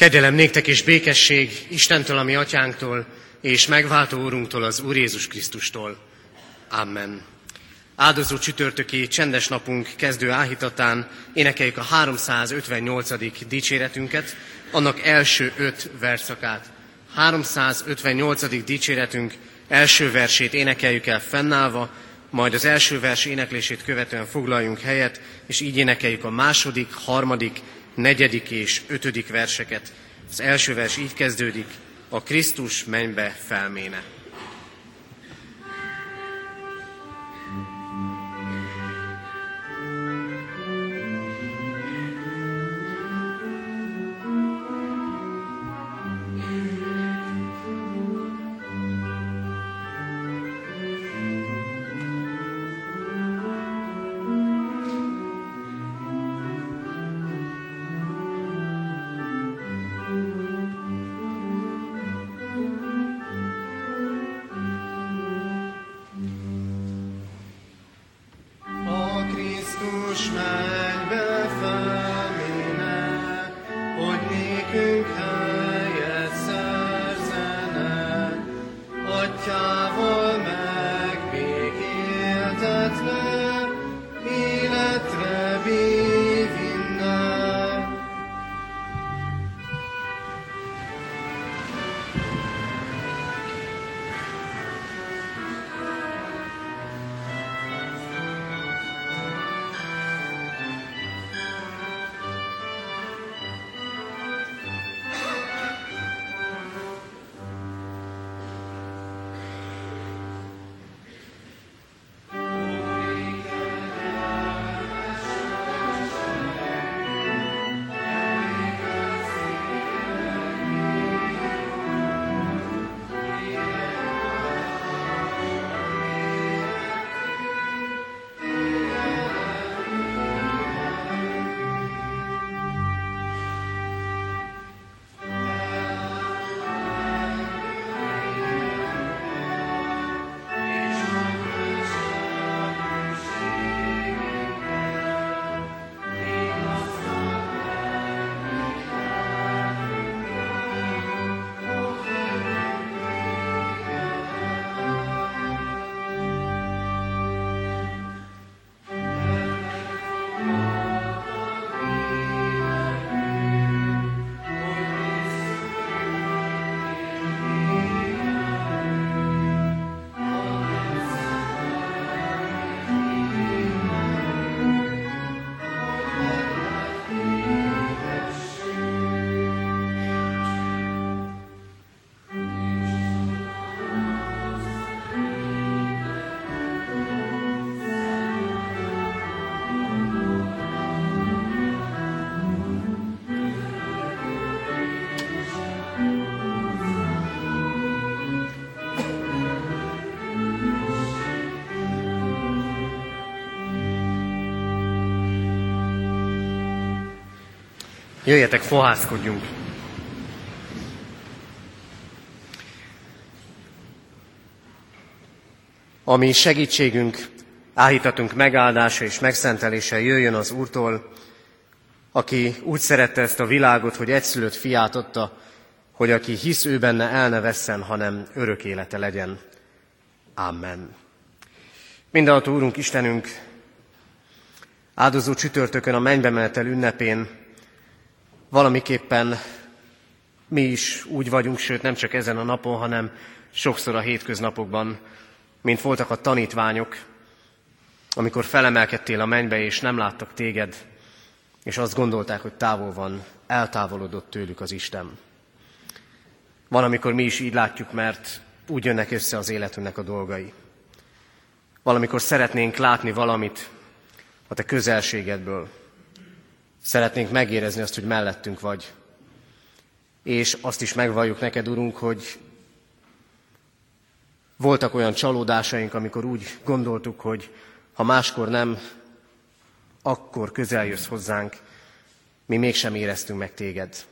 Kegyelem néktek és békesség Istentől, a mi atyánktól, és megváltó Úrunktól, az Úr Jézus Krisztustól. Amen. Áldozó csütörtöki csendes napunk kezdő áhítatán énekeljük a 358. dicséretünket, annak első öt verszakát. 358. dicséretünk első versét énekeljük el fennállva, majd az első vers éneklését követően foglaljunk helyet, és így énekeljük a második, harmadik, negyedik és ötödik verseket. Az első vers így kezdődik, a Krisztus mennybe felméne. Krishna. Jöjjetek, fohászkodjunk! Ami segítségünk, áhítatunk megáldása és megszentelése jöjjön az Úrtól, aki úgy szerette ezt a világot, hogy egyszülött fiát adta, hogy aki hisz ő benne el ne vesszen, hanem örök élete legyen. Amen. Mindenható Úrunk Istenünk, áldozó csütörtökön a mennybe menetel ünnepén valamiképpen mi is úgy vagyunk, sőt nem csak ezen a napon, hanem sokszor a hétköznapokban, mint voltak a tanítványok, amikor felemelkedtél a mennybe, és nem láttak téged, és azt gondolták, hogy távol van, eltávolodott tőlük az Isten. Van, amikor mi is így látjuk, mert úgy jönnek össze az életünknek a dolgai. Valamikor szeretnénk látni valamit a te közelségedből, Szeretnénk megérezni azt, hogy mellettünk vagy. És azt is megvalljuk neked, Urunk, hogy voltak olyan csalódásaink, amikor úgy gondoltuk, hogy ha máskor nem, akkor közel jössz hozzánk, mi mégsem éreztünk meg téged.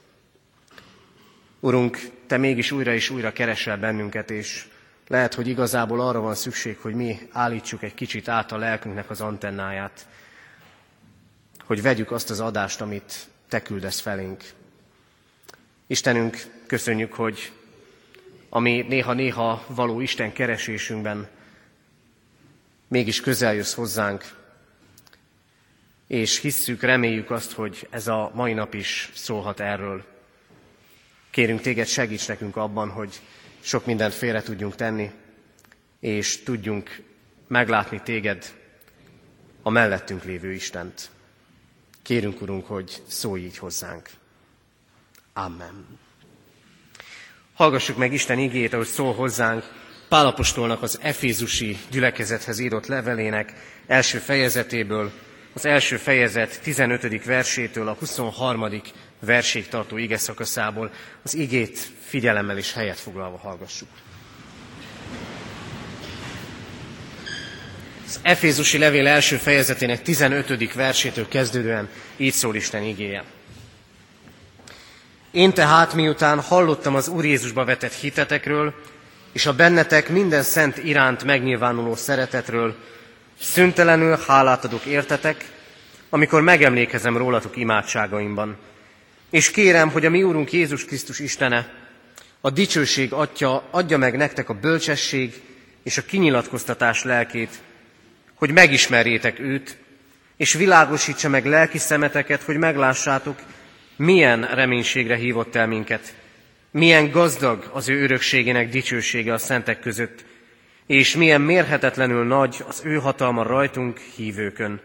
Urunk, te mégis újra és újra keresel bennünket, és lehet, hogy igazából arra van szükség, hogy mi állítsuk egy kicsit át a lelkünknek az antennáját, hogy vegyük azt az adást, amit te küldesz felénk. Istenünk, köszönjük, hogy ami néha-néha való Isten keresésünkben mégis közel jössz hozzánk, és hisszük, reméljük azt, hogy ez a mai nap is szólhat erről. Kérünk téged, segíts nekünk abban, hogy sok mindent félre tudjunk tenni, és tudjunk meglátni téged, a mellettünk lévő Istent. Kérünk, Urunk, hogy szólj így hozzánk. Amen. Hallgassuk meg Isten igét, ahogy szól hozzánk Pálapostolnak az Efézusi gyülekezethez írott levelének első fejezetéből, az első fejezet 15. versétől a 23. verség tartó ige szakaszából. Az igét figyelemmel és helyet foglalva hallgassuk. Az Efézusi levél első fejezetének 15. versétől kezdődően így szól Isten igéje. Én tehát, miután hallottam az Úr Jézusba vetett hitetekről, és a bennetek minden szent iránt megnyilvánuló szeretetről, szüntelenül hálát adok értetek, amikor megemlékezem rólatok imádságaimban. És kérem, hogy a mi Úrunk Jézus Krisztus Istene, a dicsőség Atya adja meg nektek a bölcsesség és a kinyilatkoztatás lelkét, hogy megismerjétek őt, és világosítsa meg lelki szemeteket, hogy meglássátok, milyen reménységre hívott el minket, milyen gazdag az ő örökségének dicsősége a szentek között, és milyen mérhetetlenül nagy az ő hatalma rajtunk hívőkön,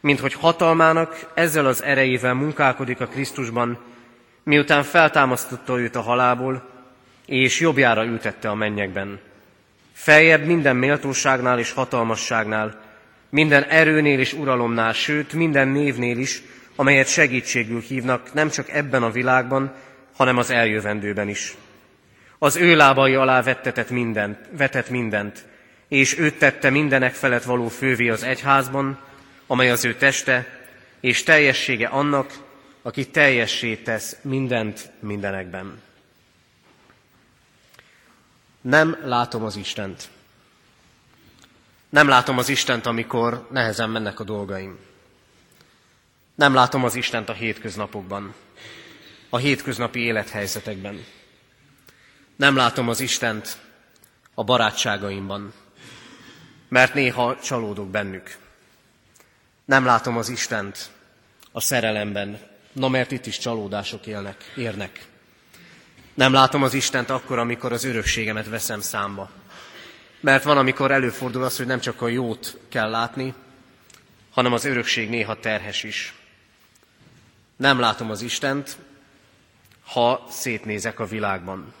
mint hogy hatalmának ezzel az erejével munkálkodik a Krisztusban, miután feltámasztotta őt a halából, és jobbjára ültette a mennyekben. Feljebb minden méltóságnál és hatalmasságnál, minden erőnél és uralomnál, sőt minden névnél is, amelyet segítségül hívnak nem csak ebben a világban, hanem az eljövendőben is. Az ő lábai alá vettetett mindent, vetett mindent, és őt tette mindenek felett való fővé az egyházban, amely az ő teste, és teljessége annak, aki teljessé tesz mindent mindenekben. Nem látom az Istent. Nem látom az Istent, amikor nehezen mennek a dolgaim. Nem látom az Istent a hétköznapokban, a hétköznapi élethelyzetekben. Nem látom az Istent a barátságaimban, mert néha csalódok bennük. Nem látom az Istent a szerelemben, na mert itt is csalódások élnek, érnek. Nem látom az Istent akkor, amikor az örökségemet veszem számba. Mert van, amikor előfordul az, hogy nem csak a jót kell látni, hanem az örökség néha terhes is. Nem látom az Istent, ha szétnézek a világban.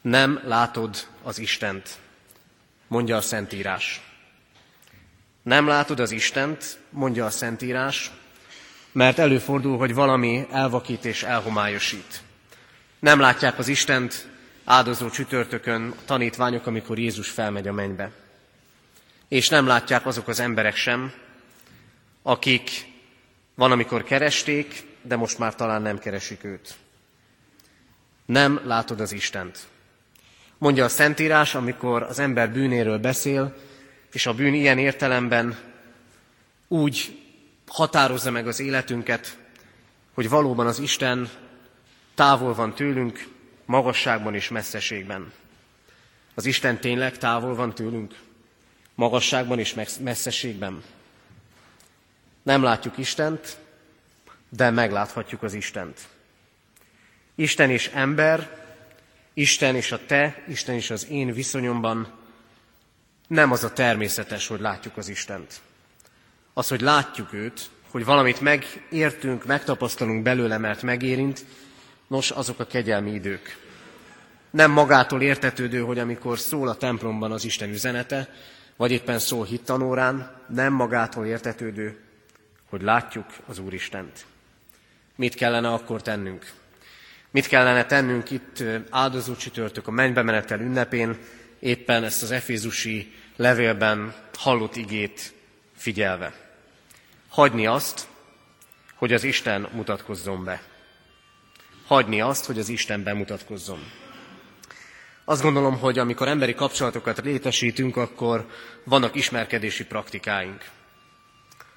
Nem látod az Istent, mondja a Szentírás. Nem látod az Istent, mondja a Szentírás, mert előfordul, hogy valami elvakít és elhomályosít. Nem látják az Istent áldozó csütörtökön a tanítványok, amikor Jézus felmegy a mennybe. És nem látják azok az emberek sem, akik van, amikor keresték, de most már talán nem keresik őt. Nem látod az Istent. Mondja a Szentírás, amikor az ember bűnéről beszél, és a bűn ilyen értelemben úgy határozza meg az életünket, hogy valóban az Isten távol van tőlünk, magasságban és messzeségben. Az Isten tényleg távol van tőlünk, magasságban és messzeségben. Nem látjuk Istent, de megláthatjuk az Istent. Isten és ember, Isten és a te, Isten és az én viszonyomban nem az a természetes, hogy látjuk az Istent. Az, hogy látjuk őt, hogy valamit megértünk, megtapasztalunk belőle, mert megérint, nos, azok a kegyelmi idők. Nem magától értetődő, hogy amikor szól a templomban az Isten üzenete, vagy éppen szól hittanórán, nem magától értetődő, hogy látjuk az Úristent. Mit kellene akkor tennünk? Mit kellene tennünk itt áldozó csütörtök a mennybe menetel ünnepén, éppen ezt az efézusi levélben hallott igét figyelve? Hagyni azt, hogy az Isten mutatkozzon be. Hagyni azt, hogy az Isten bemutatkozzon. Azt gondolom, hogy amikor emberi kapcsolatokat létesítünk, akkor vannak ismerkedési praktikáink.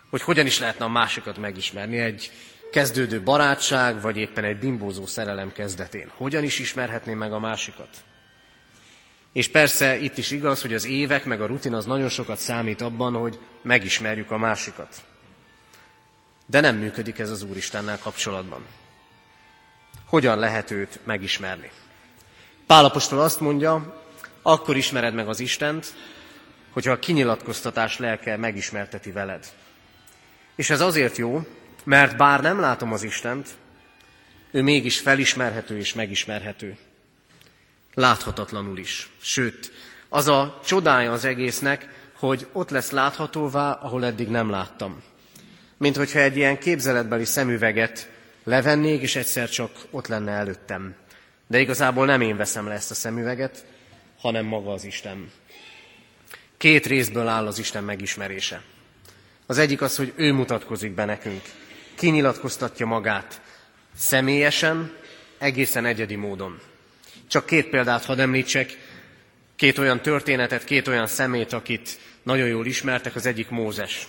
Hogy hogyan is lehetne a másikat megismerni. Egy kezdődő barátság, vagy éppen egy bimbózó szerelem kezdetén. Hogyan is ismerhetném meg a másikat? És persze itt is igaz, hogy az évek meg a rutin az nagyon sokat számít abban, hogy megismerjük a másikat. De nem működik ez az Úristennel kapcsolatban. Hogyan lehet őt megismerni? Pálapostól azt mondja, akkor ismered meg az Istent, hogyha a kinyilatkoztatás lelke megismerteti veled. És ez azért jó, mert bár nem látom az Istent, ő mégis felismerhető és megismerhető. Láthatatlanul is. Sőt, az a csodája az egésznek, hogy ott lesz láthatóvá, ahol eddig nem láttam. Mint hogyha egy ilyen képzeletbeli szemüveget levennék, és egyszer csak ott lenne előttem. De igazából nem én veszem le ezt a szemüveget, hanem maga az Isten. Két részből áll az Isten megismerése. Az egyik az, hogy ő mutatkozik be nekünk, kinyilatkoztatja magát személyesen, egészen egyedi módon. Csak két példát hadd említsek, két olyan történetet, két olyan szemét, akit nagyon jól ismertek, az egyik Mózes.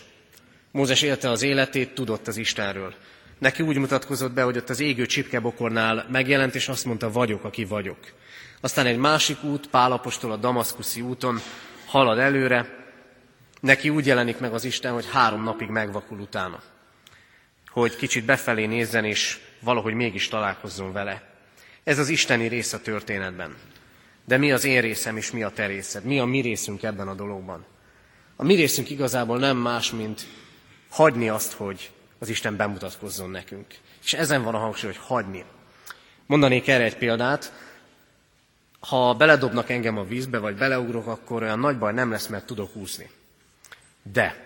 Mózes élte az életét, tudott az Istenről. Neki úgy mutatkozott be, hogy ott az égő csipkebokornál megjelent, és azt mondta, vagyok, aki vagyok. Aztán egy másik út, Pálapostól a Damaszkuszi úton halad előre, neki úgy jelenik meg az Isten, hogy három napig megvakul utána. Hogy kicsit befelé nézzen, és valahogy mégis találkozzon vele. Ez az isteni rész a történetben. De mi az én részem, és mi a te részed? Mi a mi részünk ebben a dologban? A mi részünk igazából nem más, mint hagyni azt, hogy az Isten bemutatkozzon nekünk. És ezen van a hangsúly, hogy hagyni. Mondanék erre egy példát. Ha beledobnak engem a vízbe, vagy beleugrok, akkor olyan nagy baj nem lesz, mert tudok úszni. De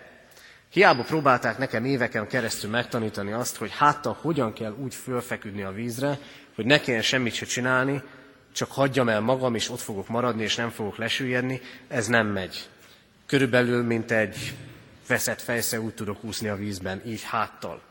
hiába próbálták nekem éveken keresztül megtanítani azt, hogy háttal hogyan kell úgy fölfeküdni a vízre, hogy ne kelljen semmit se csinálni, csak hagyjam el magam, és ott fogok maradni, és nem fogok lesüllyedni, ez nem megy. Körülbelül, mint egy veszett fejsze úgy tudok úszni a vízben, így háttal.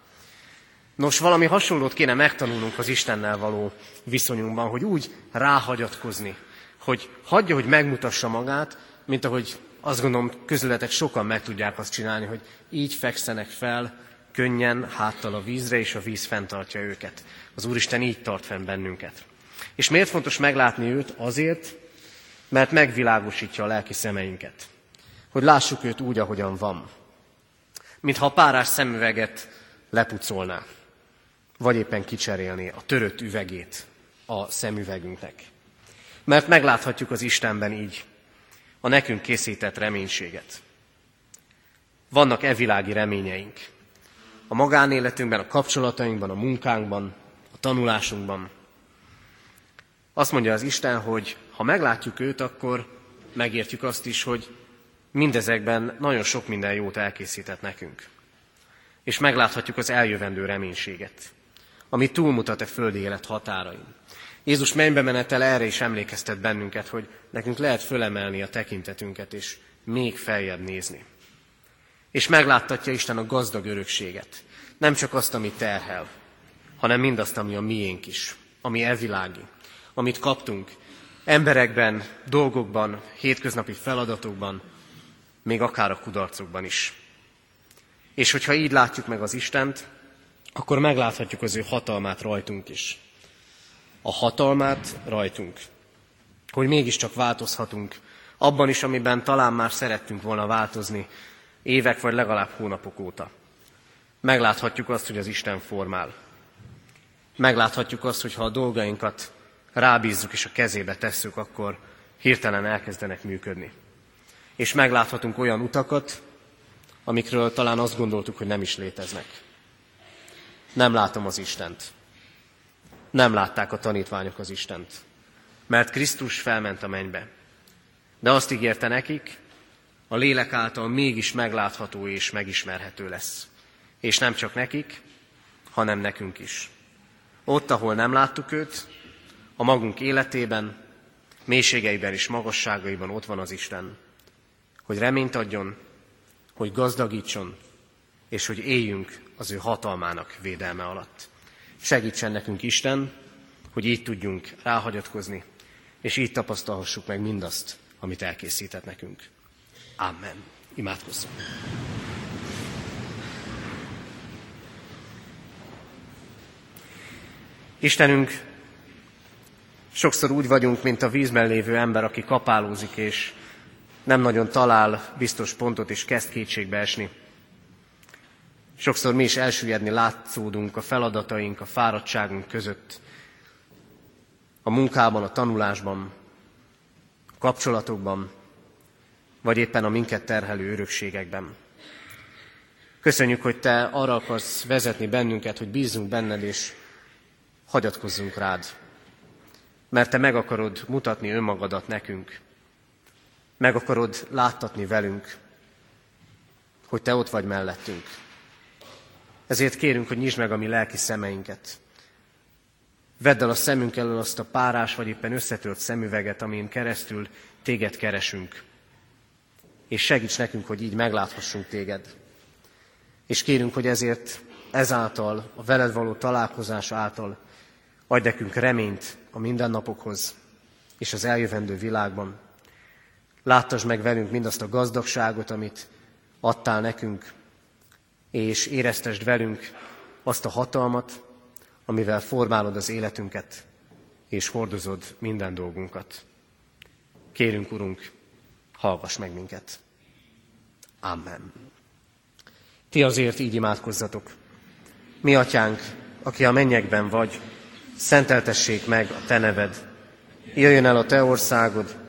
Nos, valami hasonlót kéne megtanulnunk az Istennel való viszonyunkban, hogy úgy ráhagyatkozni, hogy hagyja, hogy megmutassa magát, mint ahogy azt gondolom, közületek sokan meg tudják azt csinálni, hogy így fekszenek fel, könnyen háttal a vízre, és a víz fenntartja őket. Az Úristen így tart fenn bennünket. És miért fontos meglátni őt? Azért, mert megvilágosítja a lelki szemeinket. Hogy lássuk őt úgy, ahogyan van. Mintha a párás szemüveget lepucolná, vagy éppen kicserélné a törött üvegét a szemüvegünknek. Mert megláthatjuk az Istenben így a nekünk készített reménységet. Vannak evilági reményeink. A magánéletünkben, a kapcsolatainkban, a munkánkban, a tanulásunkban. Azt mondja az Isten, hogy ha meglátjuk őt, akkor megértjük azt is, hogy mindezekben nagyon sok minden jót elkészített nekünk. És megláthatjuk az eljövendő reménységet, ami túlmutat a földi élet határain. Jézus mennybe menetel erre is emlékeztet bennünket, hogy nekünk lehet fölemelni a tekintetünket, és még feljebb nézni. És megláttatja Isten a gazdag örökséget. Nem csak azt, amit terhel, hanem mindazt, ami a miénk is, ami elvilági, amit kaptunk emberekben, dolgokban, hétköznapi feladatokban, még akár a kudarcokban is. És hogyha így látjuk meg az Istent, akkor megláthatjuk az ő hatalmát rajtunk is a hatalmát rajtunk. Hogy mégiscsak változhatunk abban is, amiben talán már szerettünk volna változni évek vagy legalább hónapok óta. Megláthatjuk azt, hogy az Isten formál. Megláthatjuk azt, hogy ha a dolgainkat rábízzuk és a kezébe tesszük, akkor hirtelen elkezdenek működni. És megláthatunk olyan utakat, amikről talán azt gondoltuk, hogy nem is léteznek. Nem látom az Istent nem látták a tanítványok az Istent, mert Krisztus felment a mennybe. De azt ígérte nekik, a lélek által mégis meglátható és megismerhető lesz. És nem csak nekik, hanem nekünk is. Ott, ahol nem láttuk őt, a magunk életében, mélységeiben és magasságaiban ott van az Isten, hogy reményt adjon, hogy gazdagítson, és hogy éljünk az ő hatalmának védelme alatt. Segítsen nekünk Isten, hogy így tudjunk ráhagyatkozni, és így tapasztalhassuk meg mindazt, amit elkészített nekünk. Amen. Imádkozzunk. Istenünk, sokszor úgy vagyunk, mint a vízben lévő ember, aki kapálózik, és nem nagyon talál biztos pontot, és kezd kétségbe esni. Sokszor mi is elsüllyedni látszódunk a feladataink, a fáradtságunk között, a munkában, a tanulásban, a kapcsolatokban, vagy éppen a minket terhelő örökségekben. Köszönjük, hogy Te arra akarsz vezetni bennünket, hogy bízzunk benned, és hagyatkozzunk rád. Mert Te meg akarod mutatni önmagadat nekünk. Meg akarod láttatni velünk, hogy Te ott vagy mellettünk. Ezért kérünk, hogy nyisd meg a mi lelki szemeinket. Vedd el a szemünk elől azt a párás, vagy éppen összetört szemüveget, amin keresztül téged keresünk. És segíts nekünk, hogy így megláthassunk téged. És kérünk, hogy ezért ezáltal, a veled való találkozás által adj nekünk reményt a mindennapokhoz és az eljövendő világban. Láttasd meg velünk mindazt a gazdagságot, amit adtál nekünk, és éreztesd velünk azt a hatalmat, amivel formálod az életünket, és hordozod minden dolgunkat. Kérünk, Urunk, hallgass meg minket. Amen. Ti azért így imádkozzatok. Mi, atyánk, aki a mennyekben vagy, szenteltessék meg a te neved. Jöjjön el a te országod,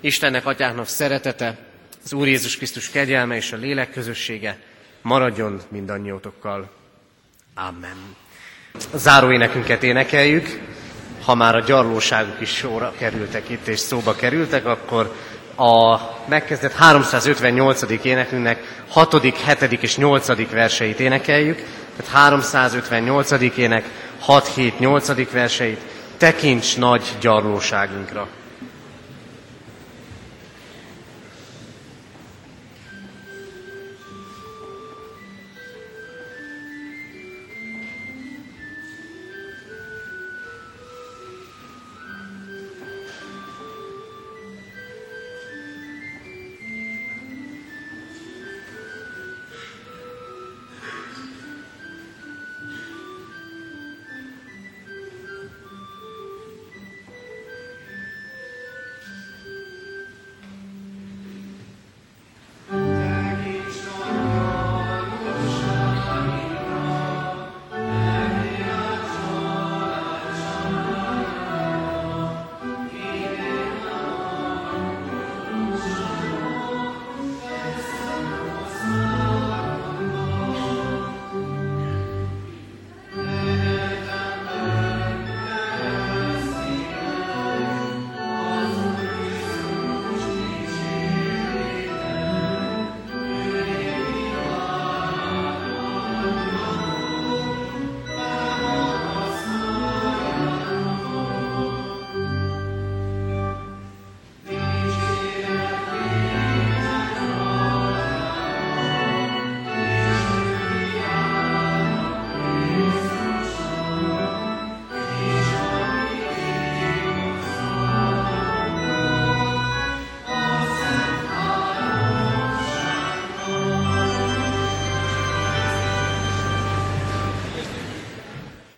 Istennek Atyának szeretete, az Úr Jézus Krisztus kegyelme és a lélek közössége maradjon mindannyiótokkal. Amen. A záróénekünket énekeljük. Ha már a gyarlóságuk is sorra kerültek itt és szóba kerültek, akkor a megkezdett 358. énekünknek 6., 7. és 8. verseit énekeljük. Tehát 358. ének 6, 7, 8. verseit. Tekints nagy gyarlóságunkra!